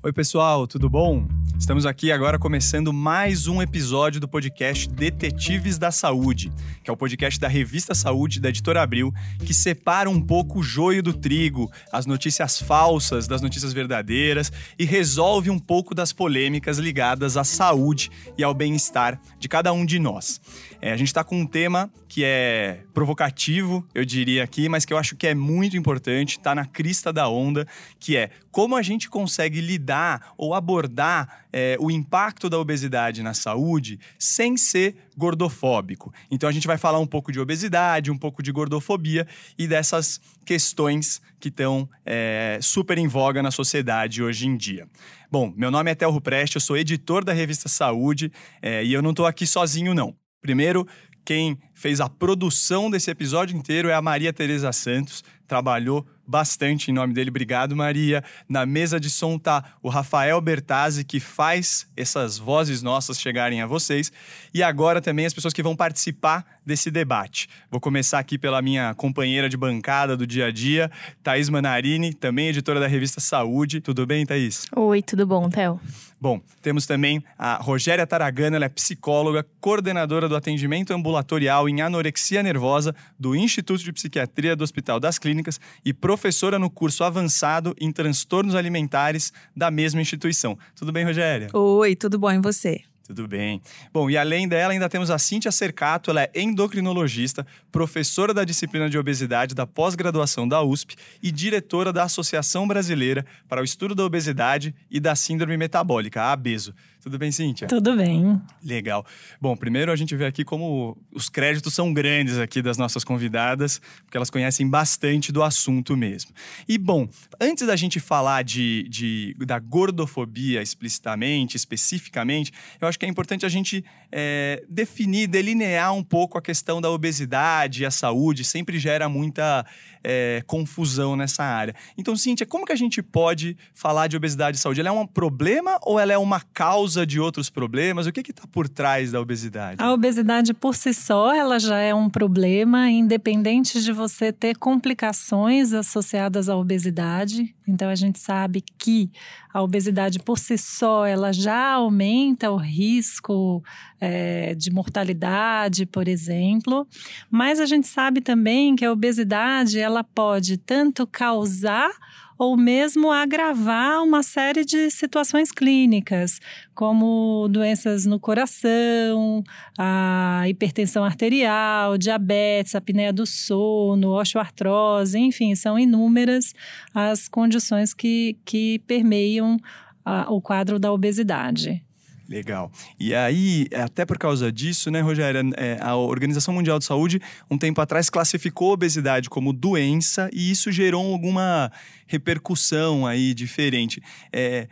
Oi, pessoal, tudo bom? Estamos aqui agora começando mais um episódio do podcast Detetives da Saúde, que é o podcast da revista Saúde da Editora Abril, que separa um pouco o joio do trigo, as notícias falsas das notícias verdadeiras e resolve um pouco das polêmicas ligadas à saúde e ao bem-estar de cada um de nós. É, a gente está com um tema que é provocativo, eu diria aqui, mas que eu acho que é muito importante, está na crista da onda, que é como a gente consegue lidar ou abordar é, o impacto da obesidade na saúde sem ser gordofóbico. Então a gente vai falar um pouco de obesidade, um pouco de gordofobia e dessas questões que estão é, super em voga na sociedade hoje em dia. Bom, meu nome é Telro Preste, eu sou editor da revista Saúde é, e eu não estou aqui sozinho, não. Primeiro, quem fez a produção desse episódio inteiro é a Maria Tereza Santos, trabalhou bastante em nome dele. Obrigado, Maria. Na mesa de som tá o Rafael Bertazzi, que faz essas vozes nossas chegarem a vocês. E agora também as pessoas que vão participar desse debate. Vou começar aqui pela minha companheira de bancada do dia a dia, Thaís Manarini, também editora da revista Saúde. Tudo bem, Thaís? Oi, tudo bom, Theo? Bom, temos também a Rogéria Taragana, ela é psicóloga, coordenadora do atendimento ambulatorial em anorexia nervosa do Instituto de Psiquiatria do Hospital das Clínicas e professora no curso avançado em transtornos alimentares da mesma instituição. Tudo bem, Rogéria? Oi, tudo bom em você? Tudo bem. Bom, e além dela, ainda temos a Cíntia Cercato, ela é endocrinologista, professora da disciplina de obesidade da pós-graduação da USP e diretora da Associação Brasileira para o Estudo da Obesidade e da Síndrome Metabólica, a ABESO. Tudo bem, Cíntia? Tudo bem. Legal. Bom, primeiro a gente vê aqui como os créditos são grandes aqui das nossas convidadas, porque elas conhecem bastante do assunto mesmo. E, bom, antes da gente falar de, de da gordofobia explicitamente, especificamente, eu acho que é importante a gente é, definir, delinear um pouco a questão da obesidade e a saúde, sempre gera muita é, confusão nessa área. Então, Cíntia, como que a gente pode falar de obesidade e saúde? Ela é um problema ou ela é uma causa de outros problemas? O que está por trás da obesidade? A obesidade por si só, ela já é um problema, independente de você ter complicações associadas à obesidade. Então, a gente sabe que a obesidade por si só, ela já aumenta o risco é, de mortalidade, por exemplo. Mas a gente sabe também que a obesidade, ela pode tanto causar ou mesmo agravar uma série de situações clínicas, como doenças no coração, a hipertensão arterial, diabetes, apneia do sono, osteoartrose, enfim, são inúmeras as condições que, que permeiam a, o quadro da obesidade. Legal. E aí, até por causa disso, né, Rogério, é, a Organização Mundial de Saúde, um tempo atrás, classificou a obesidade como doença e isso gerou alguma repercussão aí diferente. É,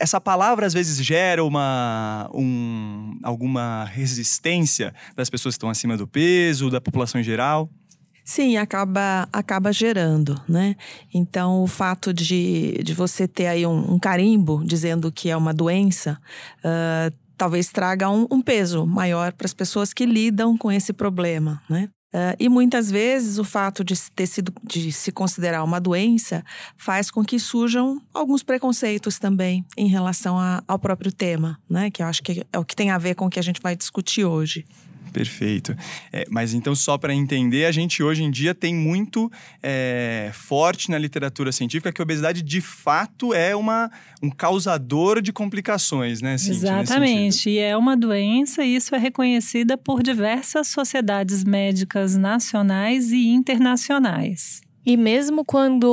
essa palavra às vezes gera uma, um, alguma resistência das pessoas que estão acima do peso, da população em geral? Sim, acaba, acaba gerando, né? Então, o fato de, de você ter aí um, um carimbo dizendo que é uma doença, uh, talvez traga um, um peso maior para as pessoas que lidam com esse problema, né? Uh, e muitas vezes o fato de ter sido de se considerar uma doença faz com que surjam alguns preconceitos também em relação a, ao próprio tema, né? Que eu acho que é o que tem a ver com o que a gente vai discutir hoje. Perfeito. É, mas então, só para entender, a gente hoje em dia tem muito é, forte na literatura científica que a obesidade de fato é uma, um causador de complicações, né? Exatamente. E é uma doença, e isso é reconhecida por diversas sociedades médicas nacionais e internacionais. E mesmo quando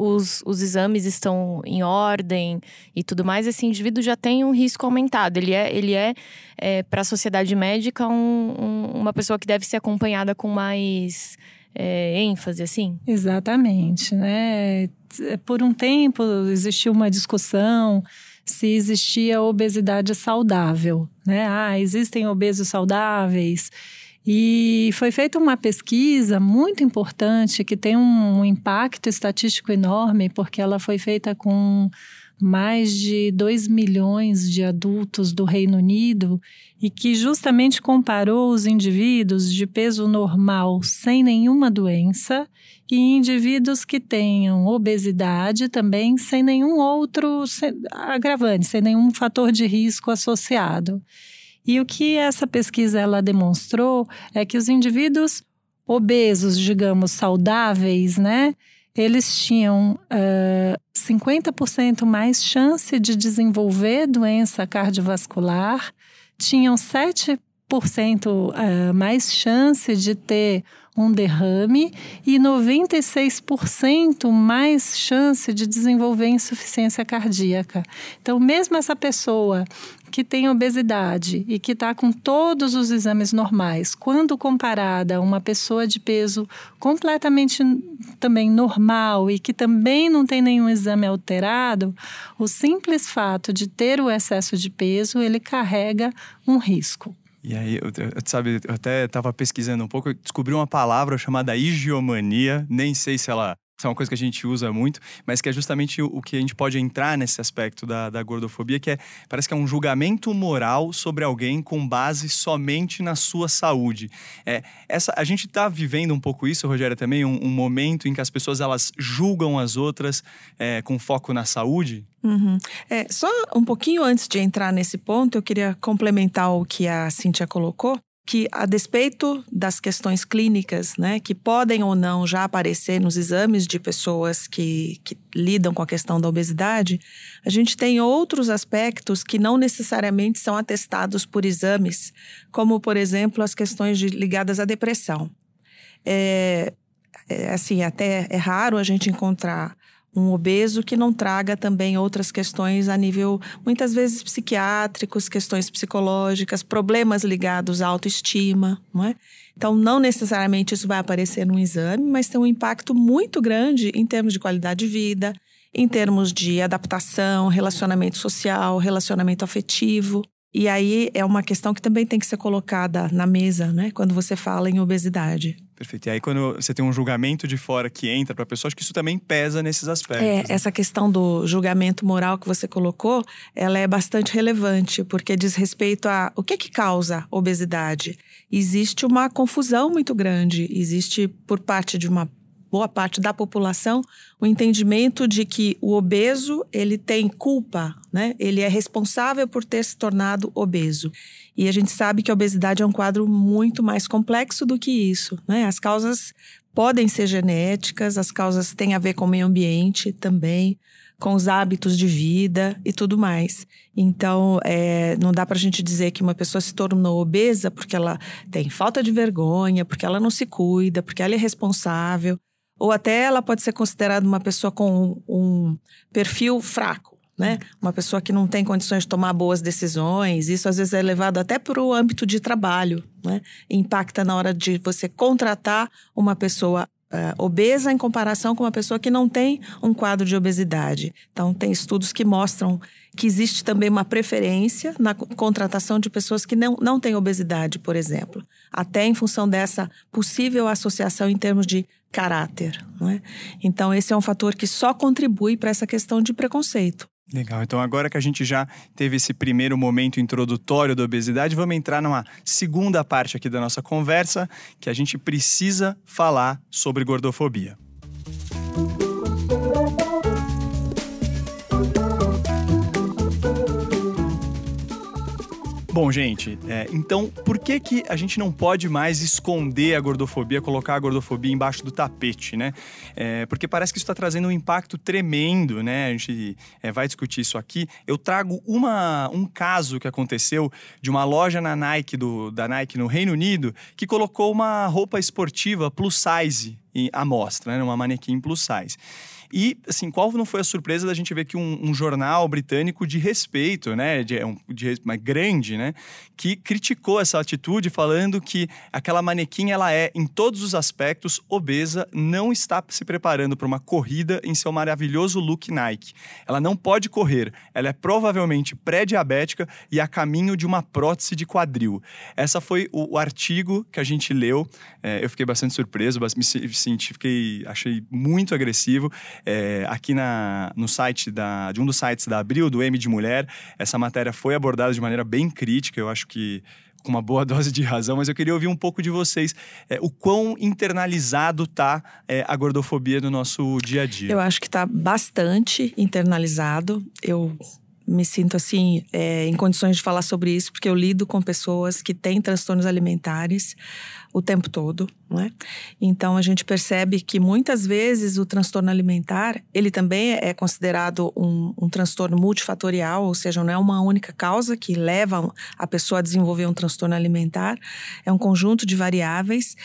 os, os exames estão em ordem e tudo mais, esse indivíduo já tem um risco aumentado. Ele é, ele é, é para a sociedade médica, um, um, uma pessoa que deve ser acompanhada com mais é, ênfase, assim? Exatamente, né? Por um tempo existiu uma discussão se existia obesidade saudável, né? Ah, existem obesos saudáveis. E foi feita uma pesquisa muito importante que tem um impacto estatístico enorme, porque ela foi feita com mais de 2 milhões de adultos do Reino Unido e que justamente comparou os indivíduos de peso normal sem nenhuma doença e indivíduos que tenham obesidade também sem nenhum outro agravante, sem nenhum fator de risco associado. E o que essa pesquisa ela demonstrou é que os indivíduos obesos, digamos, saudáveis, né? Eles tinham uh, 50% mais chance de desenvolver doença cardiovascular, tinham 7% uh, mais chance de ter um derrame e 96% mais chance de desenvolver insuficiência cardíaca. Então, mesmo essa pessoa que tem obesidade e que está com todos os exames normais, quando comparada a uma pessoa de peso completamente também normal e que também não tem nenhum exame alterado, o simples fato de ter o excesso de peso, ele carrega um risco. E aí, eu, sabe, eu até estava pesquisando um pouco, descobri uma palavra chamada higiomania, nem sei se ela é uma coisa que a gente usa muito, mas que é justamente o que a gente pode entrar nesse aspecto da, da gordofobia, que é parece que é um julgamento moral sobre alguém com base somente na sua saúde. É, essa, a gente está vivendo um pouco isso, Rogério, também, um, um, momento em que as pessoas elas julgam as outras é, com foco na saúde. Uhum. É, só um pouquinho antes de entrar nesse ponto, eu queria complementar o que a Cíntia colocou que, a despeito das questões clínicas, né, que podem ou não já aparecer nos exames de pessoas que, que lidam com a questão da obesidade, a gente tem outros aspectos que não necessariamente são atestados por exames, como, por exemplo, as questões de, ligadas à depressão. É, é, assim, até é raro a gente encontrar um obeso que não traga também outras questões a nível, muitas vezes, psiquiátricos, questões psicológicas, problemas ligados à autoestima, não é? Então, não necessariamente isso vai aparecer no exame, mas tem um impacto muito grande em termos de qualidade de vida, em termos de adaptação, relacionamento social, relacionamento afetivo. E aí é uma questão que também tem que ser colocada na mesa, né, quando você fala em obesidade. Perfeito. E aí, quando você tem um julgamento de fora que entra para a pessoa, acho que isso também pesa nesses aspectos. É, né? essa questão do julgamento moral que você colocou, ela é bastante relevante, porque diz respeito a o que que causa obesidade. Existe uma confusão muito grande, existe por parte de uma boa parte da população o entendimento de que o obeso ele tem culpa, né? Ele é responsável por ter se tornado obeso. E a gente sabe que a obesidade é um quadro muito mais complexo do que isso, né? As causas podem ser genéticas, as causas têm a ver com o meio ambiente também, com os hábitos de vida e tudo mais. Então, é, não dá para a gente dizer que uma pessoa se tornou obesa porque ela tem falta de vergonha, porque ela não se cuida, porque ela é responsável ou até ela pode ser considerada uma pessoa com um perfil fraco, né? Uma pessoa que não tem condições de tomar boas decisões. Isso às vezes é levado até para o âmbito de trabalho, né? Impacta na hora de você contratar uma pessoa uh, obesa em comparação com uma pessoa que não tem um quadro de obesidade. Então, tem estudos que mostram que existe também uma preferência na contratação de pessoas que não, não têm obesidade, por exemplo, até em função dessa possível associação em termos de caráter. Não é? Então, esse é um fator que só contribui para essa questão de preconceito. Legal. Então, agora que a gente já teve esse primeiro momento introdutório da obesidade, vamos entrar numa segunda parte aqui da nossa conversa, que a gente precisa falar sobre gordofobia. Bom, gente, é, então por que, que a gente não pode mais esconder a gordofobia, colocar a gordofobia embaixo do tapete, né? É, porque parece que isso está trazendo um impacto tremendo, né? A gente é, vai discutir isso aqui. Eu trago uma, um caso que aconteceu de uma loja na Nike do, da Nike no Reino Unido que colocou uma roupa esportiva plus size à mostra, né? Uma manequim plus size. E, assim, qual não foi a surpresa da gente ver que um, um jornal britânico de respeito, né, de, um, de, mas grande, né, que criticou essa atitude, falando que aquela manequim, ela é, em todos os aspectos, obesa, não está se preparando para uma corrida em seu maravilhoso look Nike. Ela não pode correr, ela é provavelmente pré-diabética e a caminho de uma prótese de quadril. Essa foi o, o artigo que a gente leu, é, eu fiquei bastante surpreso, me senti, fiquei, achei muito agressivo. É, aqui na, no site da, de um dos sites da Abril, do M de Mulher, essa matéria foi abordada de maneira bem crítica. Eu acho que com uma boa dose de razão, mas eu queria ouvir um pouco de vocês. É, o quão internalizado está é, a gordofobia no nosso dia a dia? Eu acho que está bastante internalizado. Eu me sinto assim é, em condições de falar sobre isso porque eu lido com pessoas que têm transtornos alimentares o tempo todo, não é? Então a gente percebe que muitas vezes o transtorno alimentar ele também é considerado um, um transtorno multifatorial, ou seja, não é uma única causa que leva a pessoa a desenvolver um transtorno alimentar, é um conjunto de variáveis.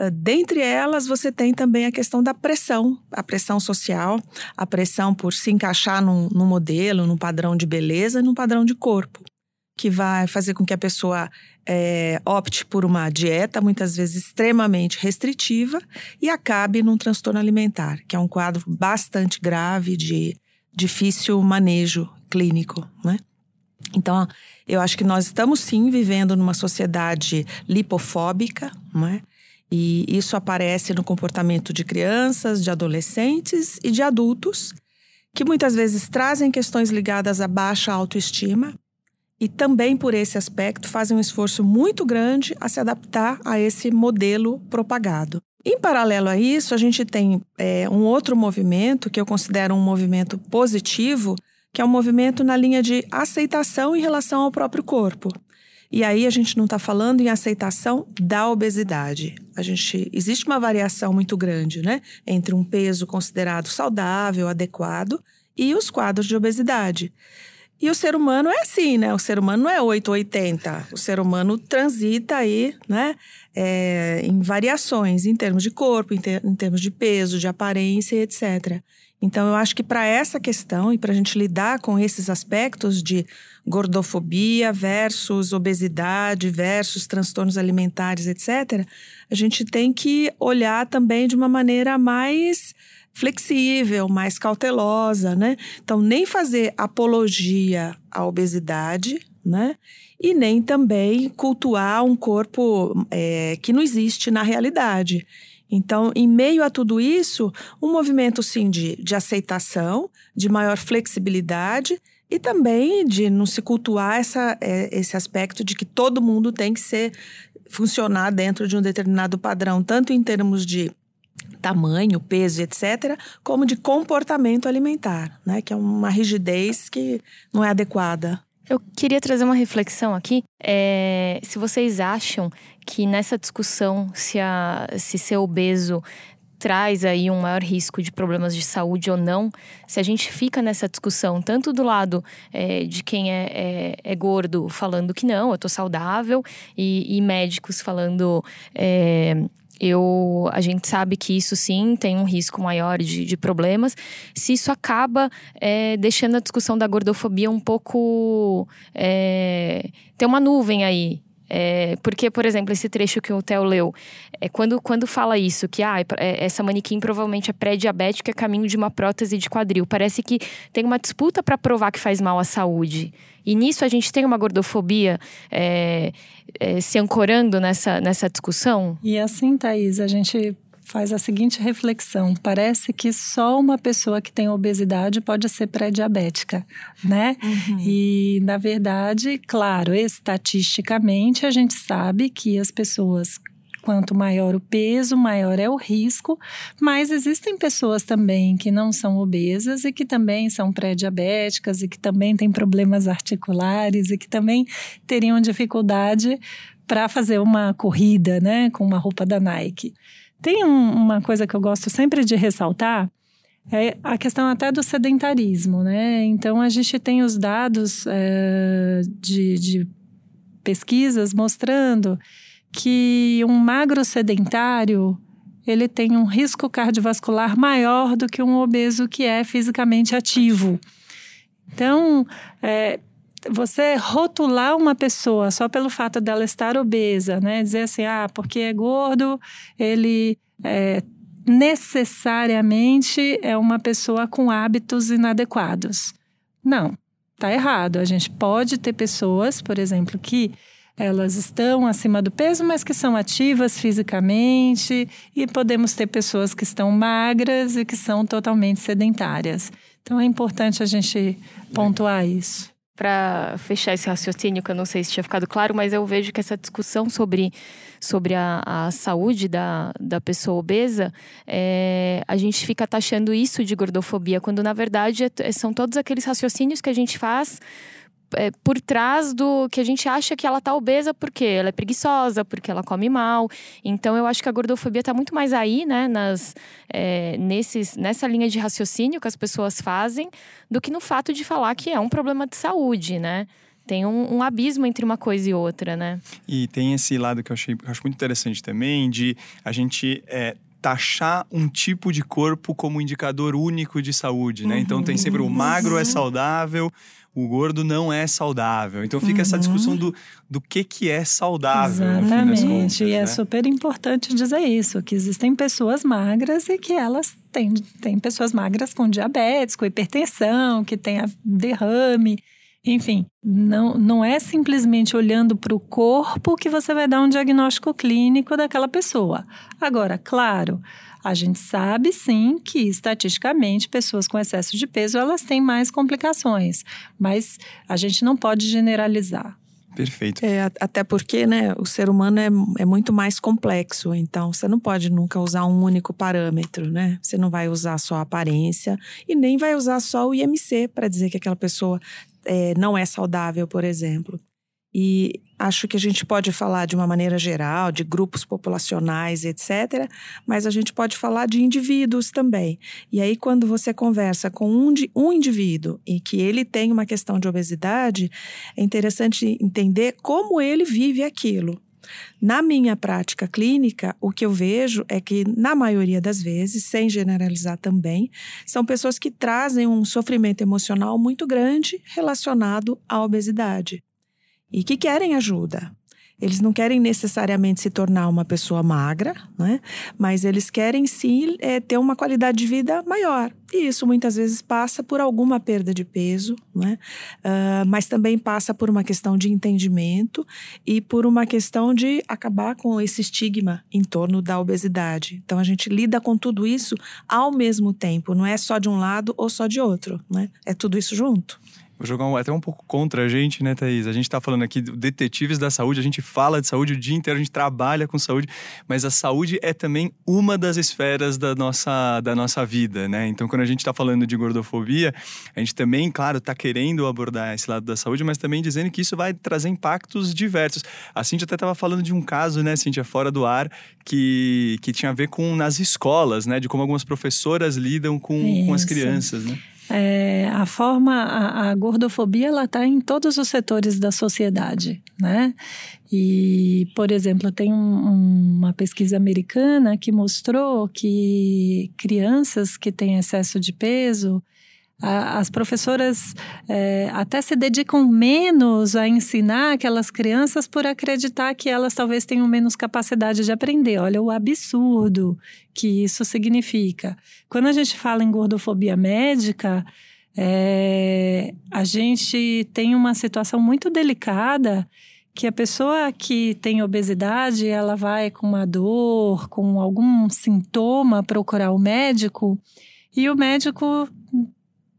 Uh, dentre elas você tem também a questão da pressão, a pressão social, a pressão por se encaixar num, num modelo, num padrão de beleza, num padrão de corpo que vai fazer com que a pessoa é, opte por uma dieta, muitas vezes extremamente restritiva, e acabe num transtorno alimentar, que é um quadro bastante grave de difícil manejo clínico, né? Então, eu acho que nós estamos sim vivendo numa sociedade lipofóbica, né? E isso aparece no comportamento de crianças, de adolescentes e de adultos, que muitas vezes trazem questões ligadas à baixa autoestima, e também por esse aspecto fazem um esforço muito grande a se adaptar a esse modelo propagado. Em paralelo a isso, a gente tem é, um outro movimento que eu considero um movimento positivo, que é um movimento na linha de aceitação em relação ao próprio corpo. E aí a gente não está falando em aceitação da obesidade. A gente existe uma variação muito grande, né, entre um peso considerado saudável, adequado, e os quadros de obesidade. E o ser humano é assim, né? O ser humano não é 8 ou 80. O ser humano transita aí, né? É, em variações, em termos de corpo, em, ter, em termos de peso, de aparência, etc. Então, eu acho que para essa questão e para a gente lidar com esses aspectos de gordofobia versus obesidade versus transtornos alimentares, etc., a gente tem que olhar também de uma maneira mais flexível, mais cautelosa, né? Então, nem fazer apologia à obesidade, né? E nem também cultuar um corpo é, que não existe na realidade. Então, em meio a tudo isso, um movimento sim de, de aceitação, de maior flexibilidade e também de não se cultuar essa, é, esse aspecto de que todo mundo tem que ser funcionar dentro de um determinado padrão, tanto em termos de tamanho, peso, etc., como de comportamento alimentar, né? Que é uma rigidez que não é adequada. Eu queria trazer uma reflexão aqui. É, se vocês acham que nessa discussão se, a, se ser obeso traz aí um maior risco de problemas de saúde ou não, se a gente fica nessa discussão, tanto do lado é, de quem é, é, é, gordo falando que não, eu tô saudável, e, e médicos falando é, eu, a gente sabe que isso sim tem um risco maior de, de problemas. Se isso acaba é, deixando a discussão da gordofobia um pouco. É, tem uma nuvem aí. É, porque, por exemplo, esse trecho que o Theo leu, é, quando, quando fala isso, que ah, é, essa manequim provavelmente é pré-diabética, é caminho de uma prótese de quadril. Parece que tem uma disputa para provar que faz mal à saúde. E nisso a gente tem uma gordofobia é, é, se ancorando nessa, nessa discussão? E assim, Thaís, a gente faz a seguinte reflexão: parece que só uma pessoa que tem obesidade pode ser pré-diabética, né? Uhum. E na verdade, claro, estatisticamente a gente sabe que as pessoas quanto maior o peso, maior é o risco, mas existem pessoas também que não são obesas e que também são pré-diabéticas e que também têm problemas articulares e que também teriam dificuldade para fazer uma corrida, né, com uma roupa da Nike. Tem um, uma coisa que eu gosto sempre de ressaltar, é a questão até do sedentarismo, né? Então a gente tem os dados é, de, de pesquisas mostrando que um magro sedentário ele tem um risco cardiovascular maior do que um obeso que é fisicamente ativo. Então, é, você rotular uma pessoa só pelo fato dela estar obesa, né? Dizer assim, ah, porque é gordo, ele é, necessariamente é uma pessoa com hábitos inadequados. Não, tá errado. A gente pode ter pessoas, por exemplo, que elas estão acima do peso, mas que são ativas fisicamente, e podemos ter pessoas que estão magras e que são totalmente sedentárias. Então é importante a gente pontuar isso para fechar esse raciocínio, que eu não sei se tinha ficado claro, mas eu vejo que essa discussão sobre, sobre a, a saúde da, da pessoa obesa, é, a gente fica taxando isso de gordofobia, quando na verdade é, são todos aqueles raciocínios que a gente faz é, por trás do que a gente acha que ela tá obesa porque ela é preguiçosa, porque ela come mal. Então eu acho que a gordofobia tá muito mais aí, né, nas, é, nesses, nessa linha de raciocínio que as pessoas fazem, do que no fato de falar que é um problema de saúde, né? Tem um, um abismo entre uma coisa e outra, né? E tem esse lado que eu, achei, eu acho muito interessante também, de a gente é, taxar um tipo de corpo como indicador único de saúde, né? Uhum. Então tem sempre o magro é saudável, o gordo não é saudável. Então fica uhum. essa discussão do, do que, que é saudável. Exatamente. Contas, e é né? super importante dizer isso: que existem pessoas magras e que elas têm, têm pessoas magras com diabetes, com hipertensão, que têm derrame. Enfim, não, não é simplesmente olhando para o corpo que você vai dar um diagnóstico clínico daquela pessoa. Agora, claro, a gente sabe sim que estatisticamente pessoas com excesso de peso elas têm mais complicações, mas a gente não pode generalizar. Perfeito. É, até porque, né, o ser humano é, é muito mais complexo, então você não pode nunca usar um único parâmetro, né? Você não vai usar só a aparência e nem vai usar só o IMC para dizer que aquela pessoa é, não é saudável, por exemplo. E acho que a gente pode falar de uma maneira geral, de grupos populacionais, etc., mas a gente pode falar de indivíduos também. E aí, quando você conversa com um, um indivíduo e que ele tem uma questão de obesidade, é interessante entender como ele vive aquilo. Na minha prática clínica, o que eu vejo é que, na maioria das vezes, sem generalizar também, são pessoas que trazem um sofrimento emocional muito grande relacionado à obesidade e que querem ajuda. Eles não querem necessariamente se tornar uma pessoa magra, né? mas eles querem sim é, ter uma qualidade de vida maior. E isso muitas vezes passa por alguma perda de peso, né? Uh, mas também passa por uma questão de entendimento e por uma questão de acabar com esse estigma em torno da obesidade. Então a gente lida com tudo isso ao mesmo tempo, não é só de um lado ou só de outro, né? é tudo isso junto. Vou jogar um, até um pouco contra a gente, né, Thaís? A gente está falando aqui de detetives da saúde, a gente fala de saúde o dia inteiro, a gente trabalha com saúde, mas a saúde é também uma das esferas da nossa, da nossa vida, né? Então, quando a gente está falando de gordofobia, a gente também, claro, está querendo abordar esse lado da saúde, mas também dizendo que isso vai trazer impactos diversos. A Cintia até estava falando de um caso, né, Cintia, fora do ar, que, que tinha a ver com nas escolas, né? De como algumas professoras lidam com, com as crianças, né? É, a forma, a, a gordofobia, ela está em todos os setores da sociedade, né? E, por exemplo, tem um, uma pesquisa americana que mostrou que crianças que têm excesso de peso, as professoras é, até se dedicam menos a ensinar aquelas crianças por acreditar que elas talvez tenham menos capacidade de aprender. Olha o absurdo que isso significa. Quando a gente fala em gordofobia médica, é, a gente tem uma situação muito delicada que a pessoa que tem obesidade, ela vai com uma dor, com algum sintoma procurar o médico e o médico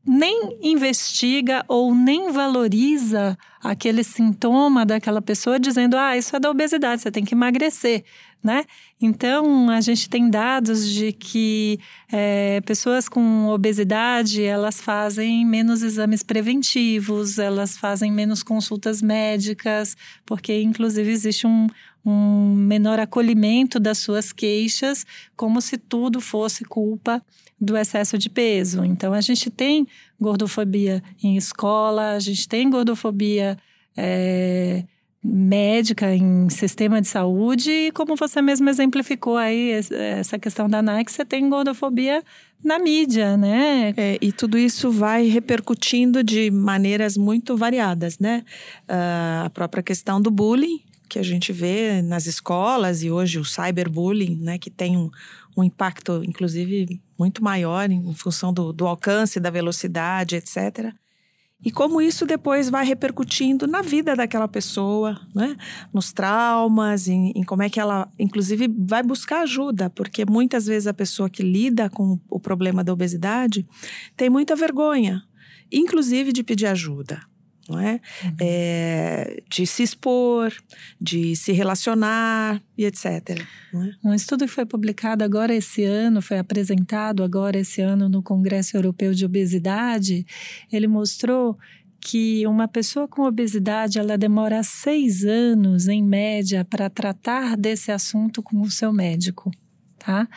nem investiga ou nem valoriza aquele sintoma daquela pessoa dizendo ah isso é da obesidade você tem que emagrecer né? Então a gente tem dados de que é, pessoas com obesidade elas fazem menos exames preventivos elas fazem menos consultas médicas porque inclusive existe um, um menor acolhimento das suas queixas, como se tudo fosse culpa do excesso de peso. Então, a gente tem gordofobia em escola, a gente tem gordofobia é, médica em sistema de saúde, e como você mesmo exemplificou aí, essa questão da Nike, você tem gordofobia na mídia, né? É, e tudo isso vai repercutindo de maneiras muito variadas, né? Uh, a própria questão do bullying, que a gente vê nas escolas e hoje o cyberbullying, né, que tem um, um impacto, inclusive, muito maior em função do, do alcance, da velocidade, etc. E como isso depois vai repercutindo na vida daquela pessoa, né? nos traumas, em, em, como é que ela, inclusive, vai buscar ajuda, porque muitas vezes a pessoa que lida com o problema da obesidade tem muita vergonha, inclusive de pedir ajuda não é? Uhum. é? de se expor, de se relacionar e etc. É? Um estudo que foi publicado agora esse ano, foi apresentado agora esse ano no Congresso Europeu de Obesidade, ele mostrou que uma pessoa com obesidade ela demora seis anos em média para tratar desse assunto com o seu médico. Tá?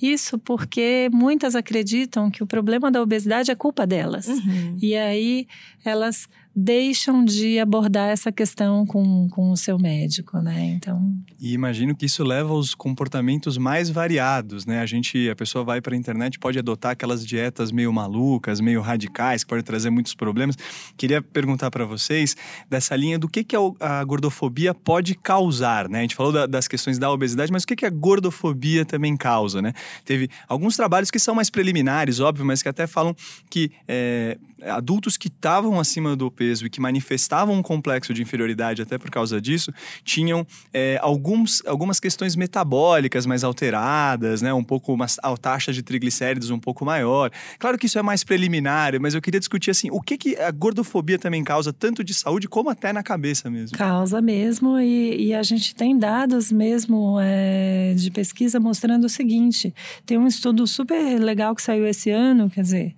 Isso porque muitas acreditam que o problema da obesidade é culpa delas. Uhum. E aí elas deixam de abordar essa questão com, com o seu médico, né? Então. E imagino que isso leva aos comportamentos mais variados, né? A gente, a pessoa vai para a internet, pode adotar aquelas dietas meio malucas, meio radicais, que pode trazer muitos problemas. Queria perguntar para vocês dessa linha do que, que a gordofobia pode causar, né? A gente falou da, das questões da obesidade, mas o que, que a gordofobia também causa, né? Teve alguns trabalhos que são mais preliminares, óbvio, mas que até falam que é, adultos que estavam acima do peso e que manifestavam um complexo de inferioridade até por causa disso, tinham é, alguns, algumas questões metabólicas mais alteradas, né? Um pouco uma a taxa de triglicéridos um pouco maior. Claro que isso é mais preliminar, mas eu queria discutir assim, o que, que a gordofobia também causa, tanto de saúde como até na cabeça mesmo. Causa mesmo, e, e a gente tem dados mesmo é, de pesquisa mostrando o seguinte: tem um estudo super legal que saiu esse ano, quer dizer,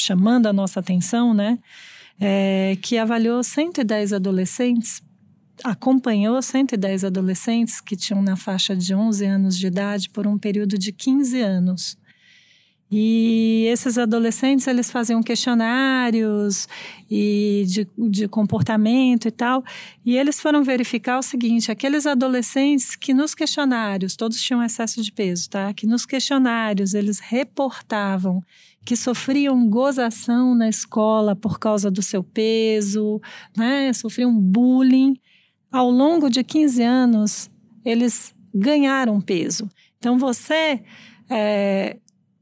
chamando a nossa atenção, né? É, que avaliou 110 adolescentes, acompanhou 110 adolescentes que tinham na faixa de 11 anos de idade por um período de 15 anos. E esses adolescentes, eles faziam questionários e de, de comportamento e tal. E eles foram verificar o seguinte, aqueles adolescentes que nos questionários, todos tinham excesso de peso, tá? Que nos questionários eles reportavam que sofriam gozação na escola por causa do seu peso, né? Sofriam bullying. Ao longo de 15 anos, eles ganharam peso. Então, você é,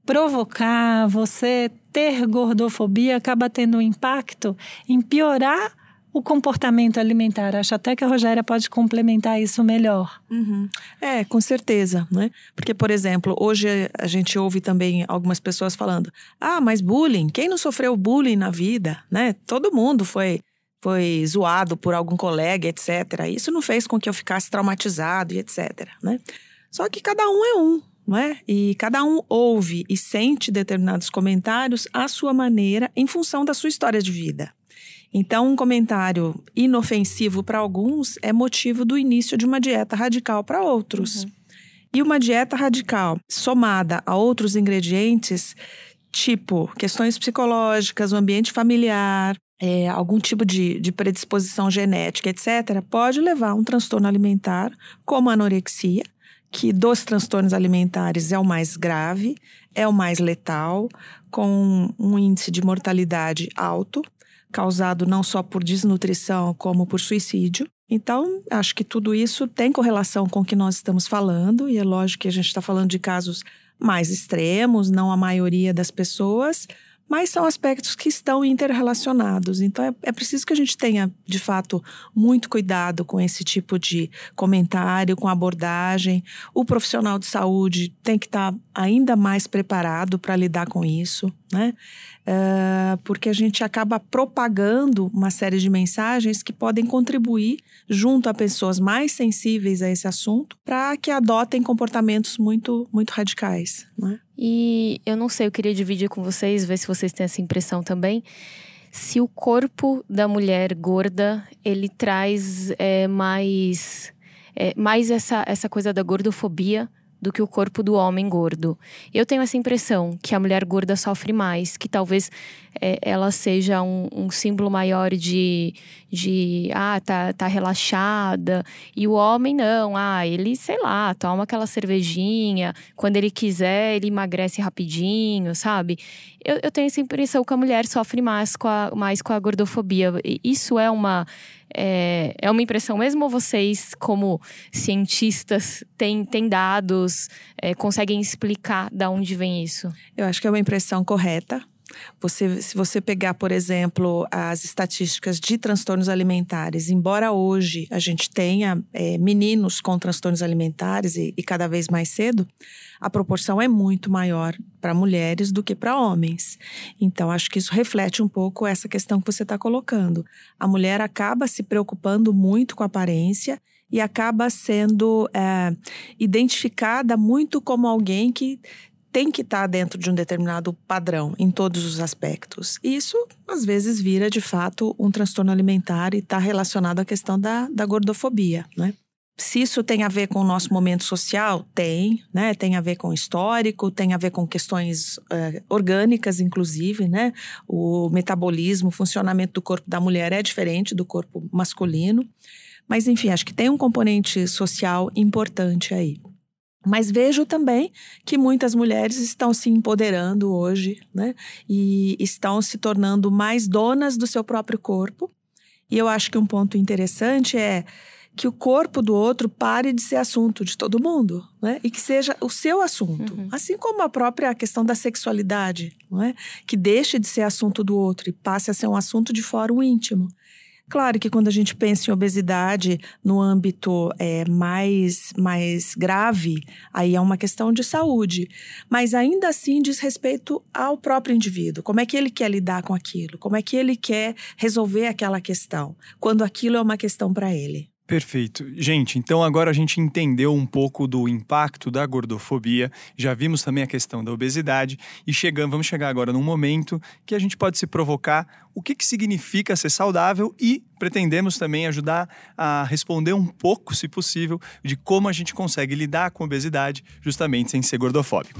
provocar, você ter gordofobia acaba tendo um impacto em piorar o comportamento alimentar. Acho até que a Rogéria pode complementar isso melhor. Uhum. É, com certeza, né? Porque, por exemplo, hoje a gente ouve também algumas pessoas falando: ah, mas bullying, quem não sofreu bullying na vida, né? Todo mundo foi foi zoado por algum colega, etc. Isso não fez com que eu ficasse traumatizado e etc. Né? Só que cada um é um, é? E cada um ouve e sente determinados comentários à sua maneira, em função da sua história de vida. Então, um comentário inofensivo para alguns é motivo do início de uma dieta radical para outros. Uhum. E uma dieta radical somada a outros ingredientes, tipo questões psicológicas, o ambiente familiar, é, algum tipo de, de predisposição genética, etc., pode levar a um transtorno alimentar, como a anorexia, que dos transtornos alimentares é o mais grave, é o mais letal, com um índice de mortalidade alto causado não só por desnutrição, como por suicídio. Então, acho que tudo isso tem correlação com o que nós estamos falando, e é lógico que a gente está falando de casos mais extremos, não a maioria das pessoas, mas são aspectos que estão interrelacionados. Então é, é, preciso que a gente tenha, de fato, muito cuidado com esse tipo de comentário, com abordagem. O profissional de saúde tem que estar ainda mais preparado para lidar com isso, né? Uh, porque a gente acaba propagando uma série de mensagens que podem contribuir junto a pessoas mais sensíveis a esse assunto para que adotem comportamentos muito, muito radicais, né? E eu não sei, eu queria dividir com vocês, ver se vocês têm essa impressão também. Se o corpo da mulher gorda ele traz é, mais, é, mais essa, essa coisa da gordofobia do que o corpo do homem gordo. Eu tenho essa impressão que a mulher gorda sofre mais, que talvez é, ela seja um, um, símbolo maior de, de ah, tá, tá relaxada. E o homem não, ah, ele, sei lá, toma aquela cervejinha, quando ele quiser, ele emagrece rapidinho, sabe? Eu, eu tenho essa impressão que a mulher sofre mais com a, mais com a gordofobia. Isso é uma é, é uma impressão mesmo ou vocês, como cientistas, têm, têm dados, é, conseguem explicar de onde vem isso? Eu acho que é uma impressão correta. Você, se você pegar, por exemplo, as estatísticas de transtornos alimentares, embora hoje a gente tenha é, meninos com transtornos alimentares e, e cada vez mais cedo, a proporção é muito maior para mulheres do que para homens. Então, acho que isso reflete um pouco essa questão que você está colocando. A mulher acaba se preocupando muito com a aparência e acaba sendo é, identificada muito como alguém que tem que estar tá dentro de um determinado padrão em todos os aspectos. Isso, às vezes, vira de fato um transtorno alimentar e está relacionado à questão da, da gordofobia, né? Se isso tem a ver com o nosso momento social, tem, né? Tem a ver com histórico, tem a ver com questões uh, orgânicas, inclusive, né? O metabolismo, o funcionamento do corpo da mulher é diferente do corpo masculino. Mas, enfim, acho que tem um componente social importante aí. Mas vejo também que muitas mulheres estão se empoderando hoje, né? E estão se tornando mais donas do seu próprio corpo. E eu acho que um ponto interessante é que o corpo do outro pare de ser assunto de todo mundo, né? E que seja o seu assunto. Uhum. Assim como a própria questão da sexualidade, não é? Que deixe de ser assunto do outro e passe a ser um assunto de fórum íntimo. Claro que quando a gente pensa em obesidade no âmbito é, mais, mais grave, aí é uma questão de saúde. Mas ainda assim diz respeito ao próprio indivíduo. Como é que ele quer lidar com aquilo? Como é que ele quer resolver aquela questão? Quando aquilo é uma questão para ele. Perfeito. Gente, então agora a gente entendeu um pouco do impacto da gordofobia, já vimos também a questão da obesidade e chegamos, vamos chegar agora num momento que a gente pode se provocar o que, que significa ser saudável e pretendemos também ajudar a responder um pouco, se possível, de como a gente consegue lidar com a obesidade justamente sem ser gordofóbico.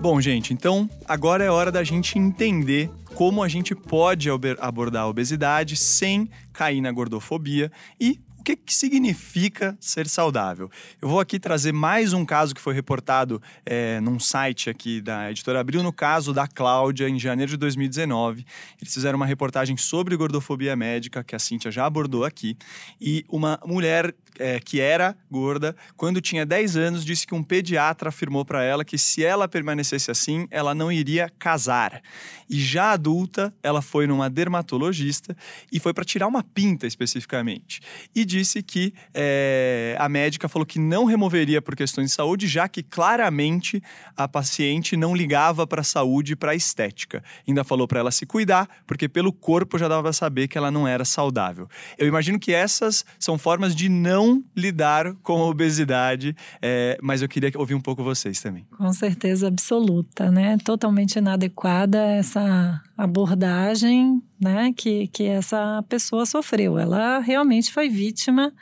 Bom, gente, então agora é hora da gente entender como a gente pode abordar a obesidade sem cair na gordofobia e o que, que significa ser saudável? Eu vou aqui trazer mais um caso que foi reportado é, num site aqui da Editora Abril, no caso da Cláudia, em janeiro de 2019. Eles fizeram uma reportagem sobre gordofobia médica, que a Cíntia já abordou aqui, e uma mulher é, que era gorda, quando tinha 10 anos, disse que um pediatra afirmou para ela que se ela permanecesse assim, ela não iria casar. E já adulta, ela foi numa dermatologista e foi para tirar uma pinta especificamente. E disse que é, a médica falou que não removeria por questões de saúde, já que claramente a paciente não ligava para a saúde e para a estética. Ainda falou para ela se cuidar, porque pelo corpo já dava para saber que ela não era saudável. Eu imagino que essas são formas de não lidar com a obesidade, é, mas eu queria ouvir um pouco vocês também. Com certeza absoluta, né? Totalmente inadequada essa abordagem né, que, que essa pessoa sofreu. Ela realmente foi vítima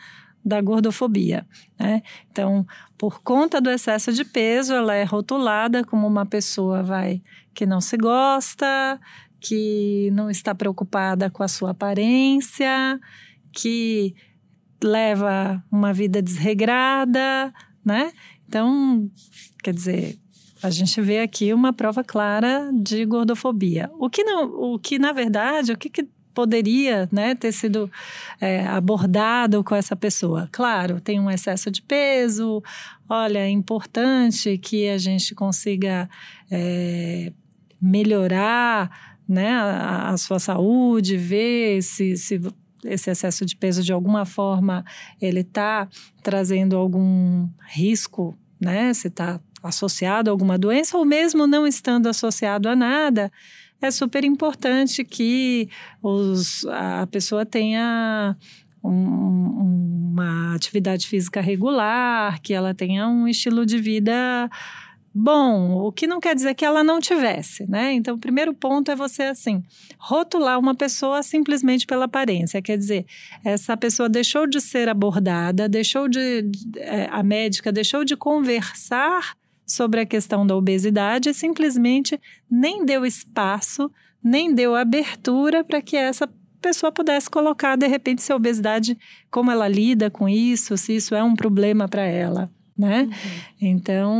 da gordofobia. Né? Então, por conta do excesso de peso, ela é rotulada como uma pessoa vai que não se gosta, que não está preocupada com a sua aparência, que leva uma vida desregrada, né? Então, quer dizer, a gente vê aqui uma prova clara de gordofobia. O que, não, o que na verdade, o que, que poderia né, ter sido é, abordado com essa pessoa? Claro, tem um excesso de peso, olha, é importante que a gente consiga é, melhorar né, a, a, sua saúde, ver se, se esse excesso de peso de alguma forma ele está trazendo algum risco, né? Se está associado a alguma doença ou mesmo não estando associado a nada, é super importante que os, a pessoa tenha um, uma atividade física regular, que ela tenha um estilo de vida bom, o que não quer dizer que ela não tivesse, né? Então, o primeiro ponto é você, assim, rotular uma pessoa simplesmente pela aparência. Quer dizer, essa pessoa deixou de ser abordada, deixou de. É, a médica deixou de conversar sobre a questão da obesidade e simplesmente nem deu espaço, nem deu abertura para que essa pessoa pudesse colocar, de repente, se a obesidade, como ela lida com isso, se isso é um problema para ela, né? Uhum. Então,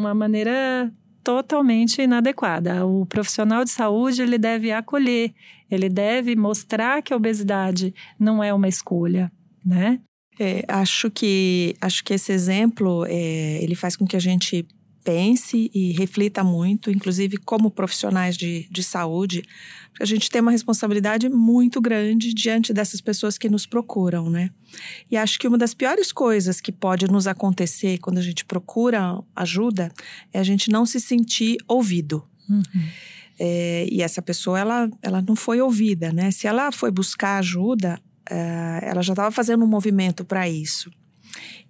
uma maneira totalmente inadequada. O profissional de saúde ele deve acolher Ele deve mostrar que a obesidade não é uma escolha, né? É, acho que acho que esse exemplo é, ele faz com que a gente pense e reflita muito, inclusive como profissionais de, de saúde, a gente tem uma responsabilidade muito grande diante dessas pessoas que nos procuram, né? E acho que uma das piores coisas que pode nos acontecer quando a gente procura ajuda é a gente não se sentir ouvido. Uhum. É, e essa pessoa, ela, ela não foi ouvida, né? Se ela foi buscar ajuda, é, ela já estava fazendo um movimento para isso.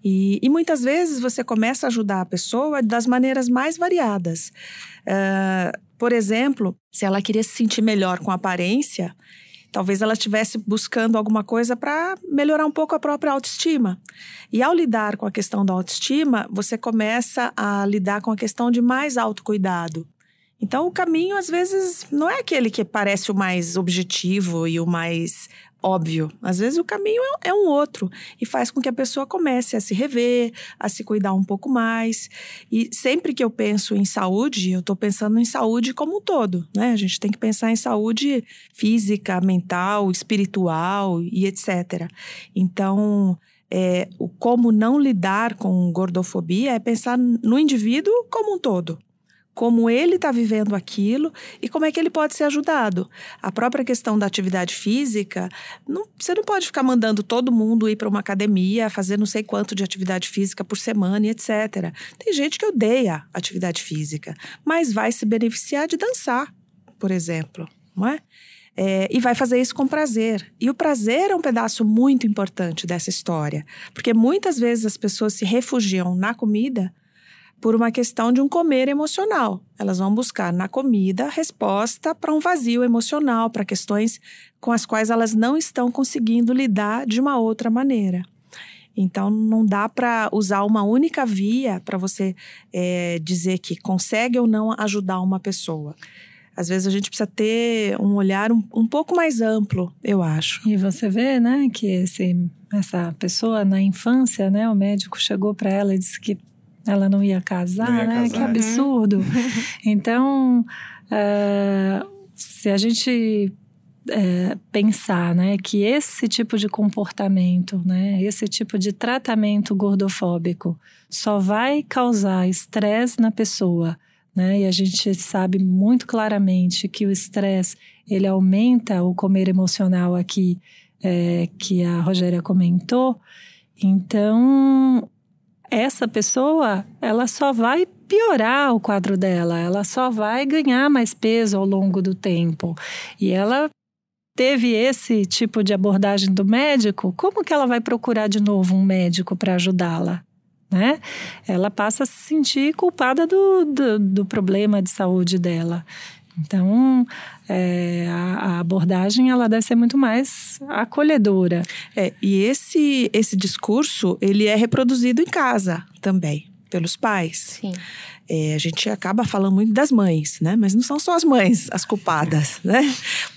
E, e, muitas vezes você começa a ajudar a pessoa das maneiras mais variadas. Uh, por exemplo, se ela queria se sentir melhor com a aparência, talvez ela estivesse buscando alguma coisa para melhorar um pouco a própria autoestima. E ao lidar com a questão da autoestima, você começa a lidar com a questão de mais autocuidado. Então, o caminho, às vezes, não é aquele que parece o mais objetivo e o mais óbvio. Às vezes o caminho é, é, um outro e faz com que a pessoa comece a se rever, a se cuidar um pouco mais. E sempre que eu penso em saúde, eu estou pensando em saúde como um todo, né? A gente tem que pensar em saúde física, mental, espiritual e etc. Então, é, o como não lidar com gordofobia é pensar no indivíduo como um todo como ele está vivendo aquilo e como é que ele pode ser ajudado. A própria questão da atividade física, não, você não pode ficar mandando todo mundo ir para uma academia, fazer não sei quanto de atividade física por semana e etc. Tem gente que odeia atividade física, mas vai se beneficiar de dançar, por exemplo, não é? É, e vai fazer isso com prazer. E o prazer é um pedaço muito importante dessa história, porque muitas vezes as pessoas se refugiam na comida por uma questão de um comer emocional. Elas vão buscar na comida resposta para um vazio emocional, para questões com as quais elas não estão conseguindo lidar de uma outra maneira. Então, não dá para usar uma única via para você é, dizer que consegue ou não ajudar uma pessoa. Às vezes a gente precisa ter um olhar um, um pouco mais amplo, eu acho. E você vê, né, que esse, essa pessoa na infância, né, o médico chegou para ela e disse que ela não ia casar, não ia né? Casar. Que absurdo. então, uh, se a gente é, pensar, né, que esse tipo de comportamento, né, esse tipo de tratamento gordofóbico só vai causar estresse na pessoa, né, e a gente sabe muito claramente que o estresse ele aumenta o comer emocional aqui é, que a Rogéria comentou. Então, essa pessoa, ela só vai piorar o quadro dela, ela só vai ganhar mais peso ao longo do tempo. E ela teve esse tipo de abordagem do médico, como que ela vai procurar de novo um médico para ajudá-la? Né? Ela passa a se sentir culpada do, do, do problema de saúde dela. Então, é, a, a, abordagem ela deve ser muito mais acolhedora. É, e esse, esse discurso ele é reproduzido em casa também pelos pais. Sim. É, a gente acaba falando muito das mães, né? Mas não são só as mães as culpadas, né?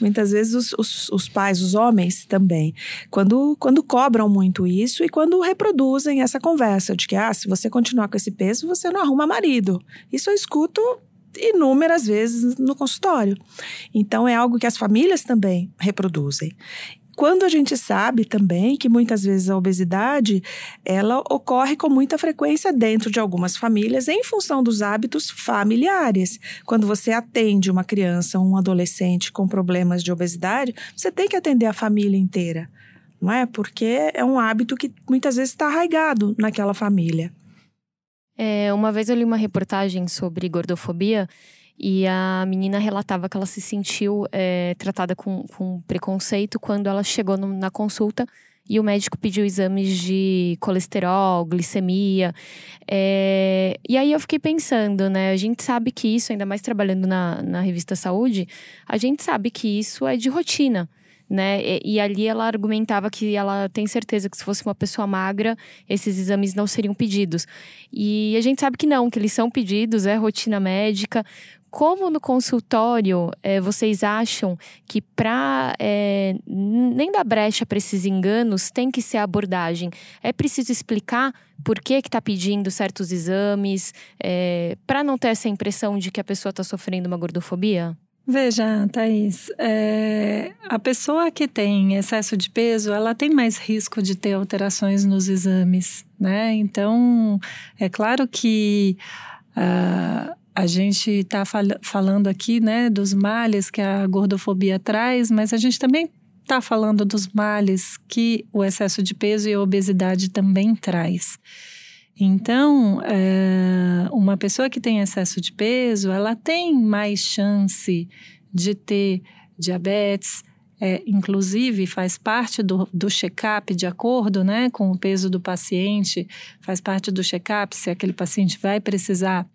Muitas vezes os, os, os, pais, os homens também, quando, quando cobram muito isso e quando reproduzem essa conversa de que, ah, se você continuar com esse peso, você não arruma marido. Isso eu escuto inúmeras vezes no consultório. Então é algo que as famílias também reproduzem. Quando a gente sabe também que muitas vezes a obesidade ela ocorre com muita frequência dentro de algumas famílias em função dos hábitos familiares. Quando você atende uma criança, um adolescente com problemas de obesidade, você tem que atender a família inteira, não é? Porque é um hábito que muitas vezes está arraigado naquela família. É, uma vez eu li uma reportagem sobre gordofobia e a menina relatava que ela se sentiu é, tratada com, com, preconceito quando ela chegou no, na consulta e o médico pediu exames de colesterol, glicemia. É, e aí eu fiquei pensando, né? A gente sabe que isso, ainda mais trabalhando na, na revista Saúde, a gente sabe que isso é de rotina né? E, e, ali ela argumentava que ela tem certeza que se fosse uma pessoa magra, esses exames não seriam pedidos. E a gente sabe que não, que eles são pedidos, é rotina médica. Como no consultório é, vocês acham que para é, nem dar brecha para esses enganos tem que ser a abordagem? É preciso explicar por que está pedindo certos exames é, para não ter essa impressão de que a pessoa está sofrendo uma gordofobia? Veja, Thaís, é, a pessoa que tem excesso de peso, ela tem mais risco de ter alterações nos exames, né? Então, é claro que uh, a gente está fal falando aqui, né, dos males que a gordofobia traz, mas a gente também está falando dos males que o excesso de peso e a obesidade também traz. Então, é, uma pessoa que tem excesso de peso, ela tem mais chance de ter diabetes, é, inclusive faz parte do, do check-up de acordo né, com o peso do paciente, faz parte do check-up se aquele paciente vai precisar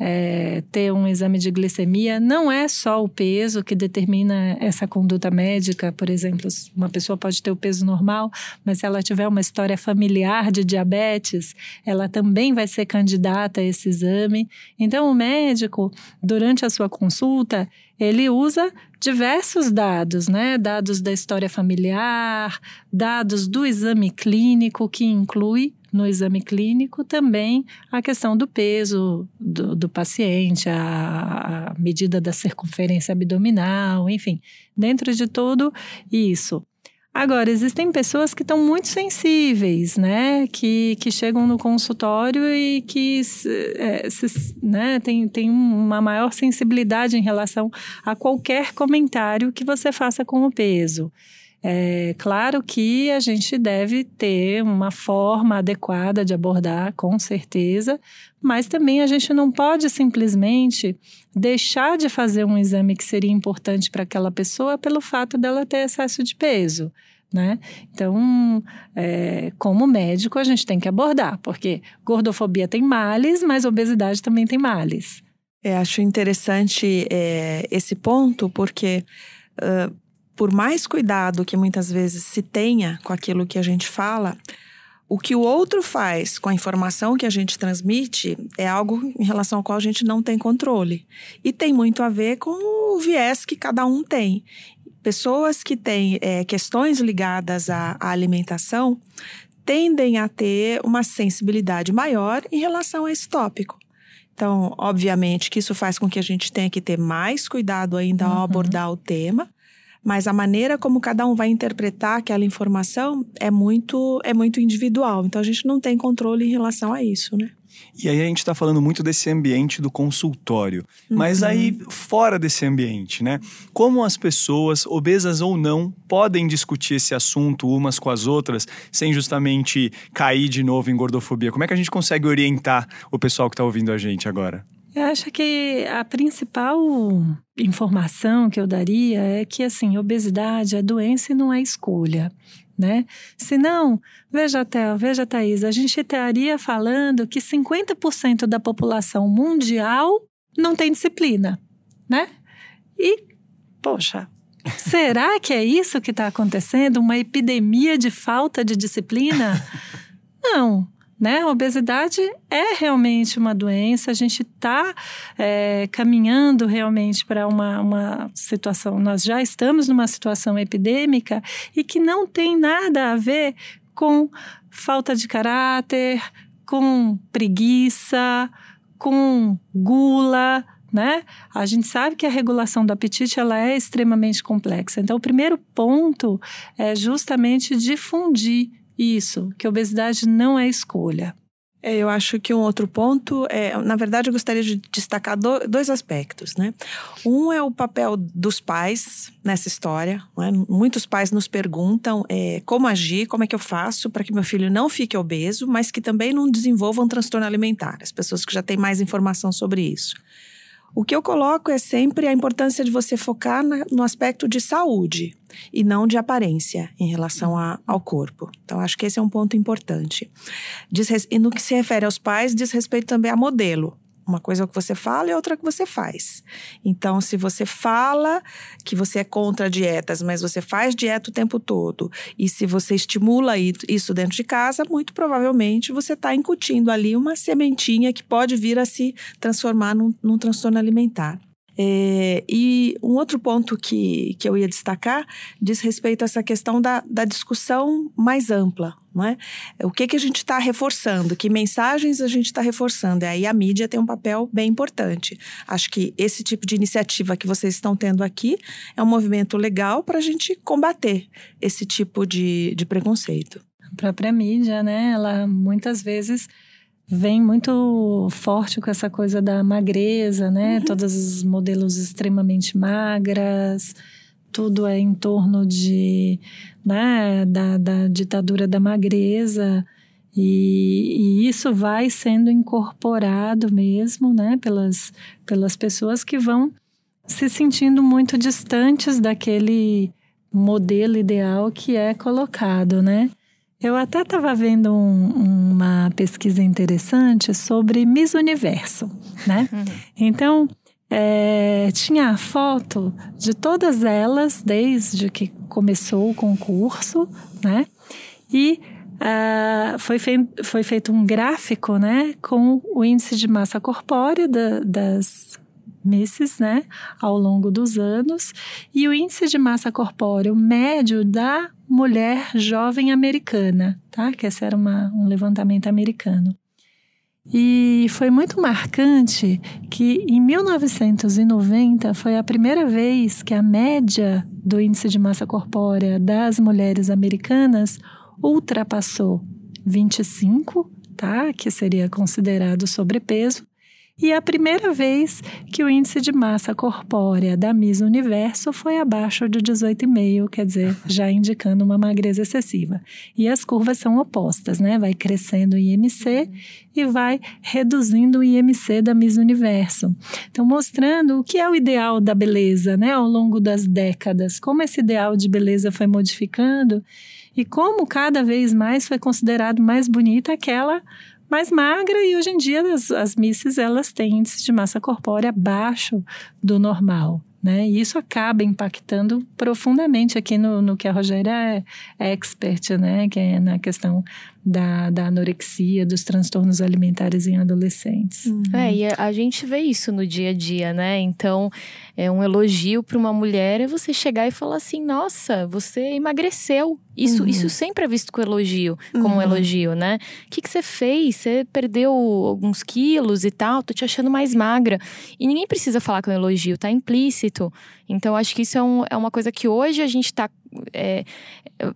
é, ter um exame de glicemia, não é só o peso que determina essa conduta médica. Por exemplo, uma pessoa pode ter o peso normal, mas se ela tiver uma história familiar de diabetes, ela também vai ser candidata a esse exame. Então, o médico, durante a sua consulta, ele usa diversos dados, né? Dados da história familiar, dados do exame clínico, que inclui no exame clínico também a questão do peso do, do paciente, a, a medida da circunferência abdominal, enfim, dentro de tudo isso. Agora, existem pessoas que estão muito sensíveis, né? Que, que chegam no consultório e que é, se, né, tem, tem uma maior sensibilidade em relação a qualquer comentário que você faça com o peso. É claro que a gente deve ter uma forma adequada de abordar, com certeza, mas também a gente não pode simplesmente deixar de fazer um exame que seria importante para aquela pessoa pelo fato dela ter excesso de peso. Né? Então, é, como médico, a gente tem que abordar, porque gordofobia tem males, mas obesidade também tem males. É, acho interessante é, esse ponto, porque uh, por mais cuidado que muitas vezes se tenha com aquilo que a gente fala, o que o outro faz com a informação que a gente transmite é algo em relação ao qual a gente não tem controle. E tem muito a ver com o viés que cada um tem. Pessoas que têm é, questões ligadas à, à alimentação tendem a ter uma sensibilidade maior em relação a esse tópico. Então, obviamente que isso faz com que a gente tenha que ter mais cuidado ainda ao uhum. abordar o tema, mas a maneira como cada um vai interpretar aquela informação é muito é muito individual. Então a gente não tem controle em relação a isso, né? E aí a gente está falando muito desse ambiente do consultório. Uhum. Mas aí, fora desse ambiente, né? Como as pessoas, obesas ou não, podem discutir esse assunto umas com as outras sem justamente cair de novo em gordofobia? Como é que a gente consegue orientar o pessoal que está ouvindo a gente agora? Eu acho que a principal informação que eu daria é que, assim, obesidade é doença e não é escolha, né? Se não, veja, Théo, veja, Thaís, a gente estaria falando que 50% da população mundial não tem disciplina, né? E, poxa, será que é isso que está acontecendo? Uma epidemia de falta de disciplina? Não, né? A obesidade é realmente uma doença, a gente está é, caminhando realmente para uma, uma situação, nós já estamos numa situação epidêmica e que não tem nada a ver com falta de caráter, com preguiça, com gula, né? A gente sabe que a regulação do apetite ela é extremamente complexa. Então, o primeiro ponto é justamente difundir isso, que obesidade não é escolha. É, eu acho que um outro ponto é, na verdade, eu gostaria de destacar do, dois aspectos, né? Um é o papel dos pais nessa história. Né? Muitos pais nos perguntam é, como agir, como é que eu faço para que meu filho não fique obeso, mas que também não desenvolva um transtorno alimentar. As pessoas que já têm mais informação sobre isso. O que eu coloco é sempre a importância de você focar na, no aspecto de saúde e não de aparência em relação a, ao corpo. Então, acho que esse é um ponto importante. Diz, e no que se refere aos pais, diz respeito também a modelo. Uma coisa é o que você fala e outra é o que você faz. Então, se você fala que você é contra dietas, mas você faz dieta o tempo todo, e se você estimula isso dentro de casa, muito provavelmente você está incutindo ali uma sementinha que pode vir a se transformar num, num transtorno alimentar. É, e um outro ponto que, que eu ia destacar diz respeito a essa questão da, da discussão mais ampla. Não é? O que, que a gente está reforçando? Que mensagens a gente está reforçando? E aí a mídia tem um papel bem importante. Acho que esse tipo de iniciativa que vocês estão tendo aqui é um movimento legal para a gente combater esse tipo de, de preconceito. A própria mídia, né? Ela muitas vezes vem muito forte com essa coisa da magreza, né? Uhum. Todos os modelos extremamente magras, tudo é em torno de, né, da, da ditadura da magreza. E, e, isso vai sendo incorporado mesmo, né, pelas, pelas pessoas que vão se sentindo muito distantes daquele modelo ideal que é colocado, né? Eu até estava vendo um, uma pesquisa interessante sobre Miss Universo, né? Uhum. Então, é, tinha a foto de todas elas desde que começou o concurso, né? E uh, foi, fei foi feito um gráfico, né? Com o índice de massa corpórea da, das Misses, né? Ao longo dos anos. E o índice de massa corpórea médio da mulher jovem americana, tá? Que esse era uma, um levantamento americano. E foi muito marcante que em 1990 foi a primeira vez que a média do índice de massa corpórea das mulheres americanas ultrapassou 25, tá? Que seria considerado sobrepeso, e a primeira vez que o índice de massa corpórea da Miss Universo foi abaixo de 18,5, quer dizer, já indicando uma magreza excessiva. E as curvas são opostas, né? Vai crescendo o IMC e vai reduzindo o IMC da Miss Universo. Então, mostrando o que é o ideal da beleza, né? Ao longo das décadas, como esse ideal de beleza foi modificando e como cada vez mais foi considerado mais bonita aquela mais magra e hoje em dia as, as misses elas têm índice de massa corpórea abaixo do normal. Né? E isso acaba impactando profundamente aqui no, no que a Rogéria é, é expert, né? Que é na questão da, da anorexia, dos transtornos alimentares em adolescentes. Uhum. É, e a, a, gente vê isso no dia a dia, né? Então, é um elogio para uma mulher é você chegar e falar assim: nossa, você emagreceu. Isso, uhum. isso sempre é visto com elogio, como uhum. um elogio, né? O que, que você fez? Você perdeu alguns quilos e tal, tô te achando mais magra. E ninguém precisa falar com elogio, tá implícito. Então, acho que isso é, um, é uma coisa que hoje a gente está é,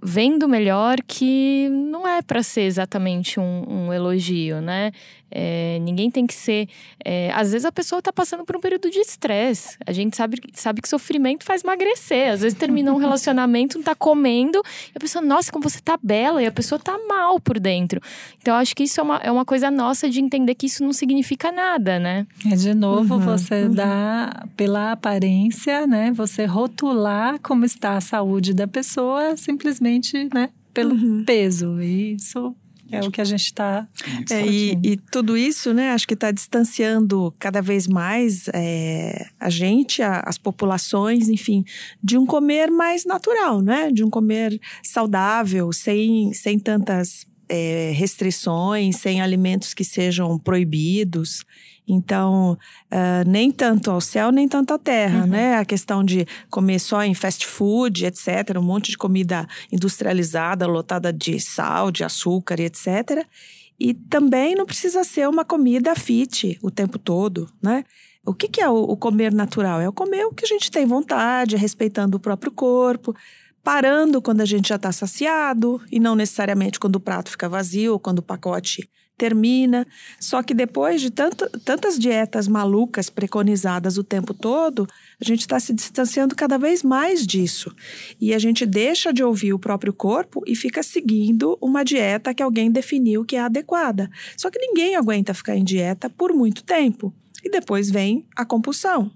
vendo melhor que não é para ser exatamente um, um elogio, né? É, ninguém tem que ser. É, às vezes a pessoa está passando por um período de estresse. A gente sabe, sabe que sofrimento faz emagrecer. Às vezes termina um relacionamento, não está comendo, e a pessoa, nossa, como você tá bela, e a pessoa tá mal por dentro. Então, acho que isso é uma, é uma coisa nossa de entender que isso não significa nada, né? É de novo uhum, você uhum. dá pela aparência, né? Você rotular como está a saúde da pessoa simplesmente, né? Pelo uhum. peso. E isso é o que a gente está. É, e, e, tudo isso, né, acho que está distanciando cada vez mais é, a gente, a, as populações, enfim, de um comer mais natural, né? De um comer saudável, sem, sem tantas é, restrições, sem alimentos que sejam proibidos. Então, uh, nem tanto ao céu, nem tanto à terra, uhum. né? A questão de comer só em fast food, etc., um monte de comida industrializada, lotada de sal, de açúcar etc. E também não precisa ser uma comida fit o tempo todo, né? O que, que é o, o comer natural? É o comer o que a gente tem vontade, respeitando o próprio corpo, parando quando a gente já está saciado e não necessariamente quando o prato fica vazio ou quando o pacote termina. Só que depois de tanto, tantas dietas malucas preconizadas o tempo todo, a gente está se distanciando cada vez mais disso. E a gente deixa de ouvir o próprio corpo e fica seguindo uma dieta que alguém definiu que é adequada. Só que ninguém aguenta ficar em dieta por muito tempo. E depois vem a compulsão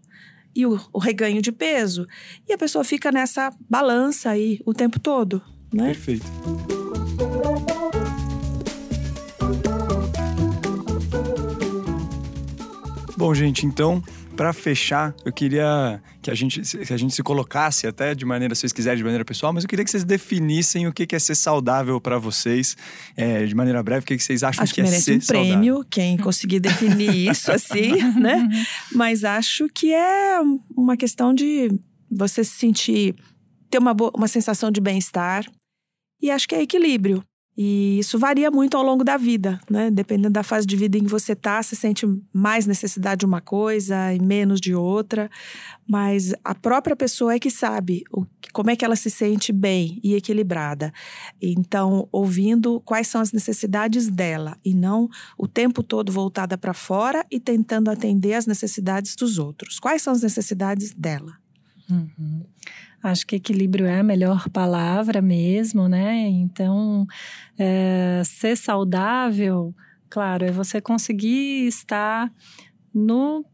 e o, o reganho de peso. E a pessoa fica nessa balança aí o tempo todo. Né? Perfeito. Bom, gente, então para fechar, eu queria que a gente, que a gente se colocasse até de maneira, se vocês quiserem, de maneira pessoal, mas eu queria que vocês definissem o que é ser saudável para vocês, é, de maneira breve, o que vocês acham acho que, que é ser um prêmio quem conseguir definir isso assim, né? Mas acho que é uma questão de você se sentir, ter uma, boa, uma sensação de bem-estar e acho que é equilíbrio. E isso varia muito ao longo da vida, né? Dependendo da fase de vida em que você tá, você sente mais necessidade de uma coisa e menos de outra. Mas a própria pessoa é que sabe o, como é que ela se sente bem e equilibrada. Então, ouvindo quais são as necessidades dela e não o tempo todo voltada para fora e tentando atender as necessidades dos outros. Quais são as necessidades dela? Uhum. Acho que equilíbrio é a melhor palavra mesmo, né? Então, é, ser saudável, claro, é você conseguir estar no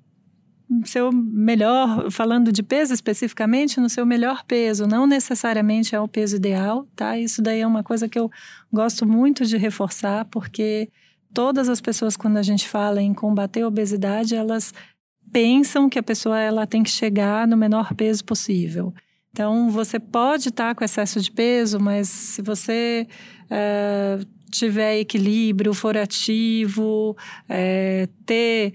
seu melhor, falando de peso especificamente, no seu melhor peso, não necessariamente é o peso ideal, tá? Isso daí é uma coisa que eu gosto muito de reforçar, porque todas as pessoas, quando a gente fala em combater a obesidade, elas pensam que a pessoa ela tem que chegar no menor peso possível. Então, você pode estar com excesso de peso, mas se você é, tiver equilíbrio, for ativo, é, ter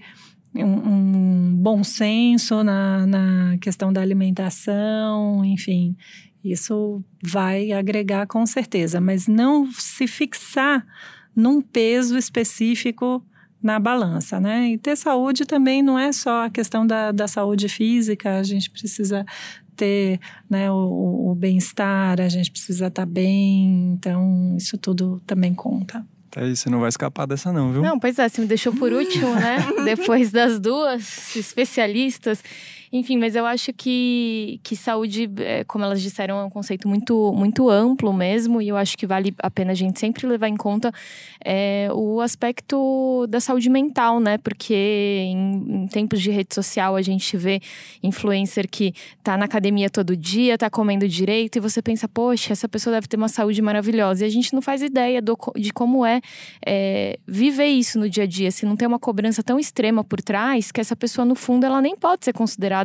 um, um, bom senso na, na questão da alimentação, enfim, isso vai agregar com certeza, mas não se fixar num peso específico na balança, né? E ter saúde também não é só a questão da, da saúde física, a gente precisa ter né, o, o bem-estar, a gente precisa estar tá bem, então isso tudo também conta. Aí você não vai escapar dessa não, viu? Não, pois é, você me deixou por último, né? Depois das duas especialistas. Enfim, mas eu acho que, que saúde, é, como elas disseram, é um conceito muito, muito amplo mesmo, e eu acho que vale a pena a gente sempre levar em conta é, o aspecto da saúde mental, né? Porque em, em, tempos de rede social a gente vê influencer que tá na academia todo dia, tá comendo direito, e você pensa, poxa, essa pessoa deve ter uma saúde maravilhosa. E a gente não faz ideia do, de como é, é viver isso no dia a dia, se não tem uma cobrança tão extrema por trás, que essa pessoa, no fundo, ela nem pode ser considerada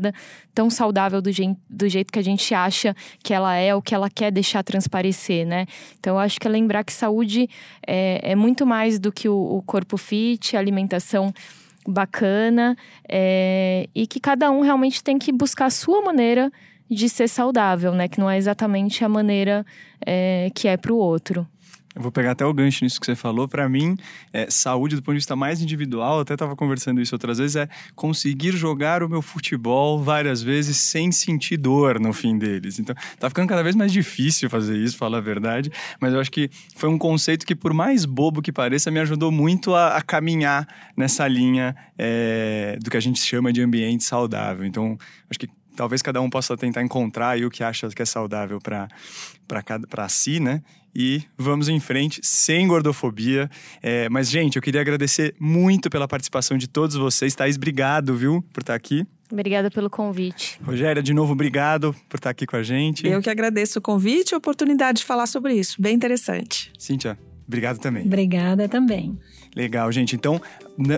tão saudável do, do jeito que a gente acha que ela é, o que ela quer deixar transparecer, né? Então, eu acho que é lembrar que saúde é, é muito mais do que o, o corpo fit, alimentação bacana é, e que cada um realmente tem que buscar a sua maneira de ser saudável, né? Que não é exatamente a maneira é, que é para o outro. Eu vou pegar até o gancho nisso que você falou. Para mim, é, saúde do ponto de vista mais individual, até estava conversando isso outras vezes, é conseguir jogar o meu futebol várias vezes sem sentir dor no fim deles. Então, tá ficando cada vez mais difícil fazer isso, falar a verdade. Mas eu acho que foi um conceito que, por mais bobo que pareça, me ajudou muito a, a caminhar nessa linha é, do que a gente chama de ambiente saudável. Então, acho que talvez cada um possa tentar encontrar aí o que acha que é saudável para si, né? E vamos em frente, sem gordofobia. É, mas, gente, eu queria agradecer muito pela participação de todos vocês. Thaís, obrigado, viu, por estar aqui. Obrigada pelo convite. Rogéria, de novo, obrigado por estar aqui com a gente. Eu que agradeço o convite e a oportunidade de falar sobre isso. Bem interessante. Cíntia, obrigado também. Obrigada também. Legal, gente. Então,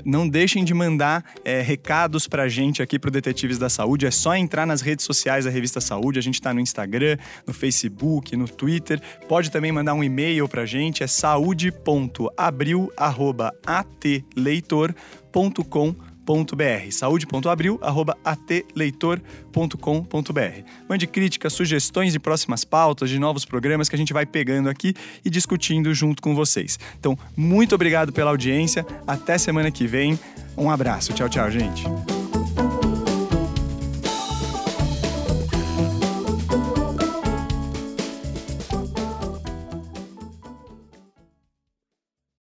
não deixem de mandar é, recados pra gente aqui pro Detetives da Saúde. É só entrar nas redes sociais da Revista Saúde. A gente tá no Instagram, no Facebook, no Twitter. Pode também mandar um e-mail pra gente. É saúde.abril.atleitor.com.br saúde.abril.atleitor.com.br. Saúde.abril.atleitor.com.br. Mande críticas, sugestões de próximas pautas, de novos programas que a gente vai pegando aqui e discutindo junto com vocês. Então, muito obrigado pela audiência. Até semana que vem. Um abraço. Tchau, tchau, gente.